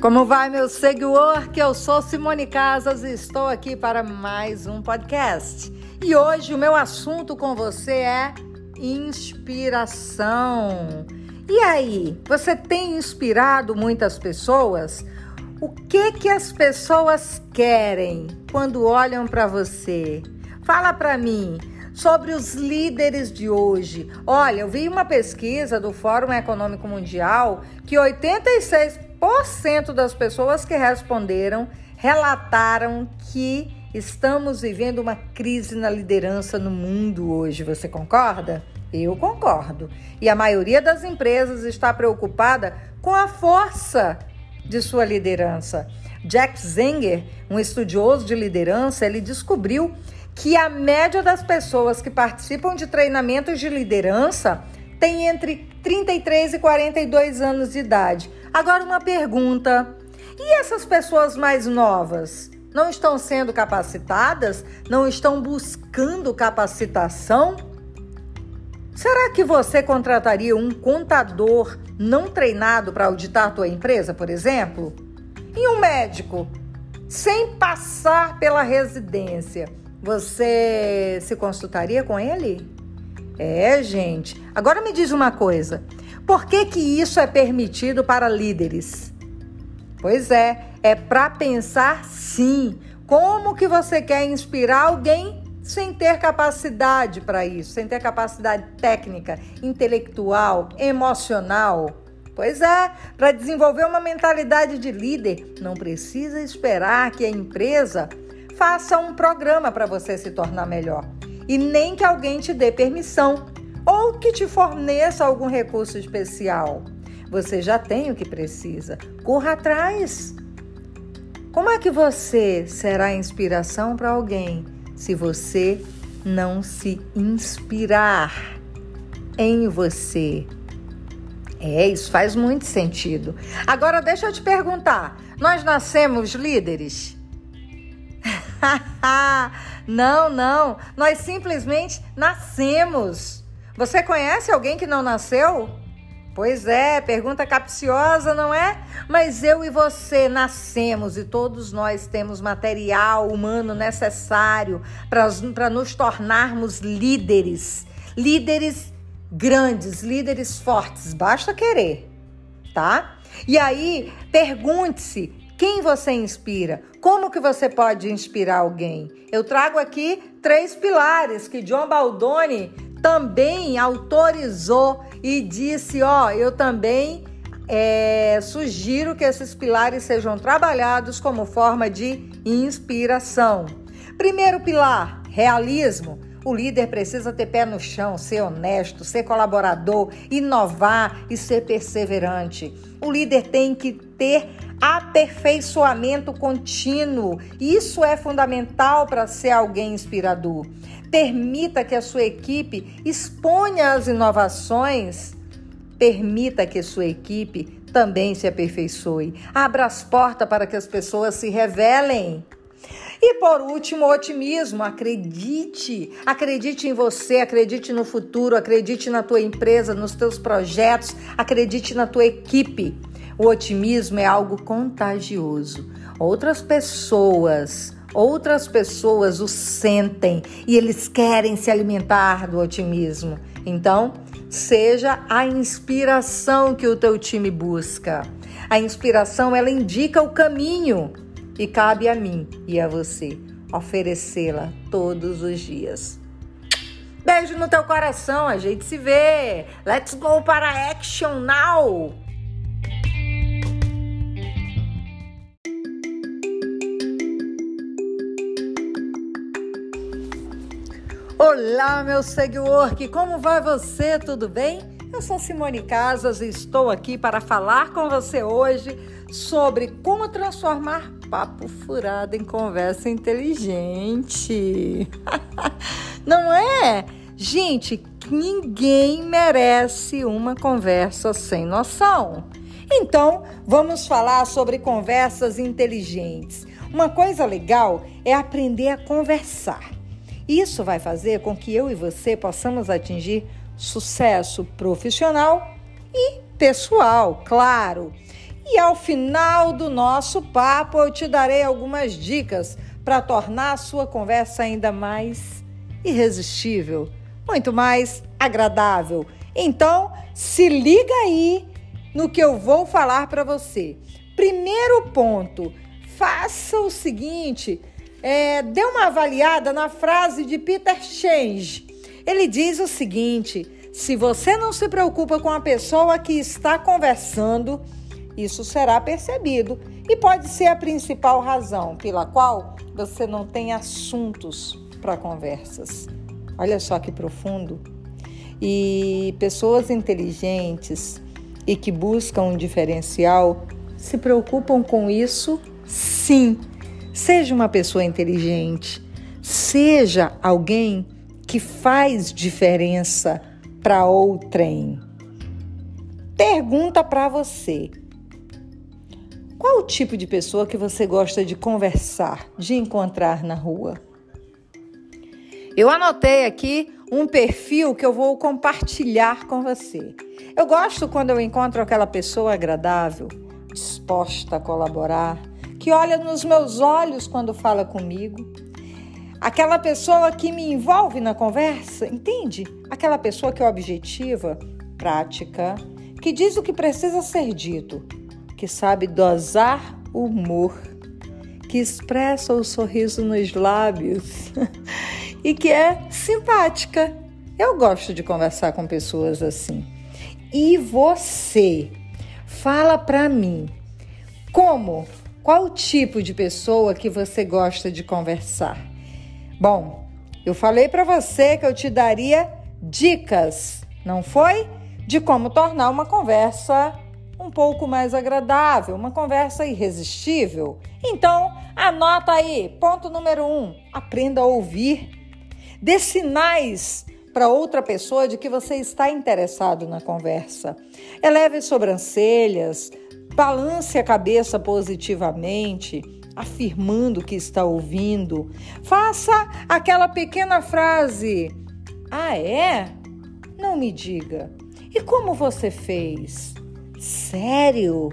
Como vai, meu seguidor? Que eu sou Simone Casas e estou aqui para mais um podcast. E hoje o meu assunto com você é inspiração. E aí, você tem inspirado muitas pessoas? O que que as pessoas querem quando olham para você? Fala para mim sobre os líderes de hoje. Olha, eu vi uma pesquisa do Fórum Econômico Mundial que 86% das pessoas que responderam relataram que estamos vivendo uma crise na liderança no mundo hoje. Você concorda? Eu concordo. E a maioria das empresas está preocupada com a força de sua liderança. Jack Zenger, um estudioso de liderança, ele descobriu que a média das pessoas que participam de treinamentos de liderança tem entre 33 e 42 anos de idade. Agora uma pergunta: e essas pessoas mais novas? Não estão sendo capacitadas? Não estão buscando capacitação? Será que você contrataria um contador não treinado para auditar tua empresa, por exemplo? E um médico sem passar pela residência? Você se consultaria com ele? É, gente. Agora me diz uma coisa. Por que que isso é permitido para líderes? Pois é, é para pensar sim. Como que você quer inspirar alguém sem ter capacidade para isso, sem ter capacidade técnica, intelectual, emocional? Pois é, para desenvolver uma mentalidade de líder, não precisa esperar que a empresa faça um programa para você se tornar melhor. E nem que alguém te dê permissão ou que te forneça algum recurso especial. Você já tem o que precisa. Corra atrás. Como é que você será inspiração para alguém se você não se inspirar em você? É, isso faz muito sentido. Agora deixa eu te perguntar: nós nascemos líderes? não, não. Nós simplesmente nascemos. Você conhece alguém que não nasceu? Pois é, pergunta capciosa, não é? Mas eu e você nascemos e todos nós temos material humano necessário para nos tornarmos líderes. Líderes grandes, líderes fortes. Basta querer, tá? E aí, pergunte-se quem você inspira? Como que você pode inspirar alguém? Eu trago aqui três pilares que John Baldoni também autorizou e disse: ó, eu também é, sugiro que esses pilares sejam trabalhados como forma de inspiração. Primeiro pilar: realismo. O líder precisa ter pé no chão, ser honesto, ser colaborador, inovar e ser perseverante. O líder tem que ter aperfeiçoamento contínuo. Isso é fundamental para ser alguém inspirador. Permita que a sua equipe exponha as inovações. Permita que a sua equipe também se aperfeiçoe. Abra as portas para que as pessoas se revelem. E por último, otimismo. Acredite, acredite em você, acredite no futuro, acredite na tua empresa, nos teus projetos, acredite na tua equipe. O otimismo é algo contagioso. Outras pessoas, outras pessoas o sentem e eles querem se alimentar do otimismo. Então, seja a inspiração que o teu time busca. A inspiração ela indica o caminho e cabe a mim e a você oferecê-la todos os dias. Beijo no teu coração, a gente se vê. Let's go para action now. Olá, meu seguidor, como vai você? Tudo bem? Eu sou Simone Casas e estou aqui para falar com você hoje sobre como transformar papo furado em conversa inteligente. Não é? Gente, ninguém merece uma conversa sem noção. Então, vamos falar sobre conversas inteligentes. Uma coisa legal é aprender a conversar. Isso vai fazer com que eu e você possamos atingir sucesso profissional e pessoal, claro. E ao final do nosso papo, eu te darei algumas dicas para tornar a sua conversa ainda mais irresistível, muito mais agradável. Então, se liga aí no que eu vou falar para você. Primeiro ponto, faça o seguinte: é, dê uma avaliada na frase de Peter Change. Ele diz o seguinte: se você não se preocupa com a pessoa que está conversando, isso será percebido e pode ser a principal razão pela qual você não tem assuntos para conversas. Olha só que profundo. E pessoas inteligentes e que buscam um diferencial se preocupam com isso, sim. Seja uma pessoa inteligente, seja alguém que faz diferença para outrem. Pergunta para você: qual o tipo de pessoa que você gosta de conversar, de encontrar na rua? Eu anotei aqui um perfil que eu vou compartilhar com você. Eu gosto quando eu encontro aquela pessoa agradável, disposta a colaborar, que olha nos meus olhos quando fala comigo. Aquela pessoa que me envolve na conversa, entende? Aquela pessoa que é objetiva, prática, que diz o que precisa ser dito, que sabe dosar o humor, que expressa o sorriso nos lábios e que é simpática. Eu gosto de conversar com pessoas assim. E você? Fala para mim. Como? Qual o tipo de pessoa que você gosta de conversar? Bom, eu falei para você que eu te daria dicas, não foi? De como tornar uma conversa um pouco mais agradável, uma conversa irresistível. Então, anota aí, ponto número um: aprenda a ouvir. Dê sinais para outra pessoa de que você está interessado na conversa. Eleve sobrancelhas, balance a cabeça positivamente, afirmando que está ouvindo. Faça aquela pequena frase: Ah, é? Não me diga. E como você fez? Sério?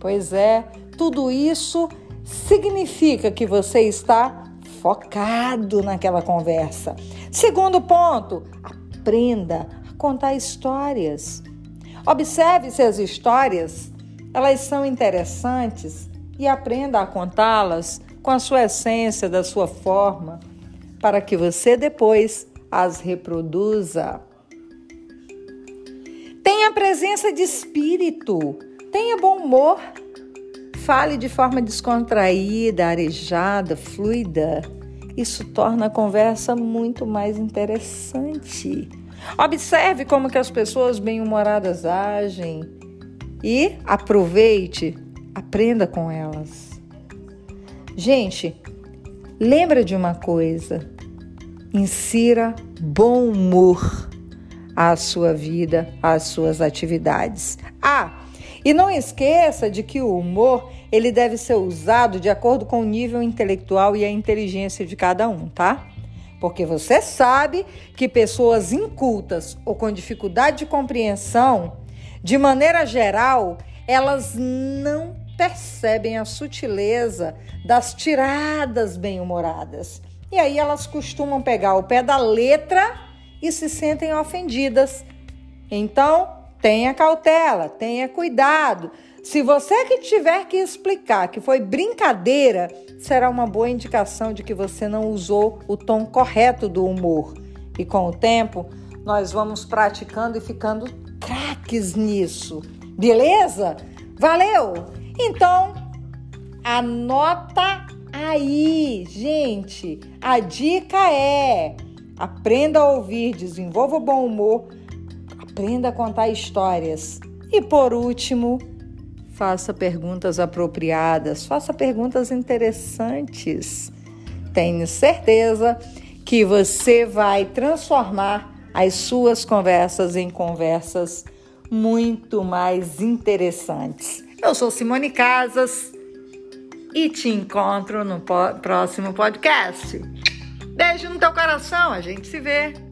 Pois é, tudo isso significa que você está focado naquela conversa. Segundo ponto, aprenda a contar histórias. Observe se as histórias elas são interessantes e aprenda a contá-las com a sua essência, da sua forma, para que você depois as reproduza. Tenha presença de espírito, tenha bom humor, fale de forma descontraída, arejada, fluida. Isso torna a conversa muito mais interessante. Observe como que as pessoas bem-humoradas agem e aproveite, aprenda com elas. Gente, lembra de uma coisa: insira bom humor à sua vida, às suas atividades. Ah, e não esqueça de que o humor ele deve ser usado de acordo com o nível intelectual e a inteligência de cada um, tá? Porque você sabe que pessoas incultas ou com dificuldade de compreensão, de maneira geral, elas não percebem a sutileza das tiradas bem-humoradas. E aí elas costumam pegar o pé da letra e se sentem ofendidas. Então, tenha cautela, tenha cuidado. Se você que tiver que explicar que foi brincadeira, será uma boa indicação de que você não usou o tom correto do humor. E com o tempo, nós vamos praticando e ficando craques nisso. Beleza? Valeu? Então, anota aí, gente. A dica é Aprenda a ouvir, desenvolva o bom humor, aprenda a contar histórias. E por último, faça perguntas apropriadas, faça perguntas interessantes. Tenho certeza que você vai transformar as suas conversas em conversas muito mais interessantes. Eu sou Simone Casas e te encontro no próximo podcast. Beijo no teu coração, a gente se vê.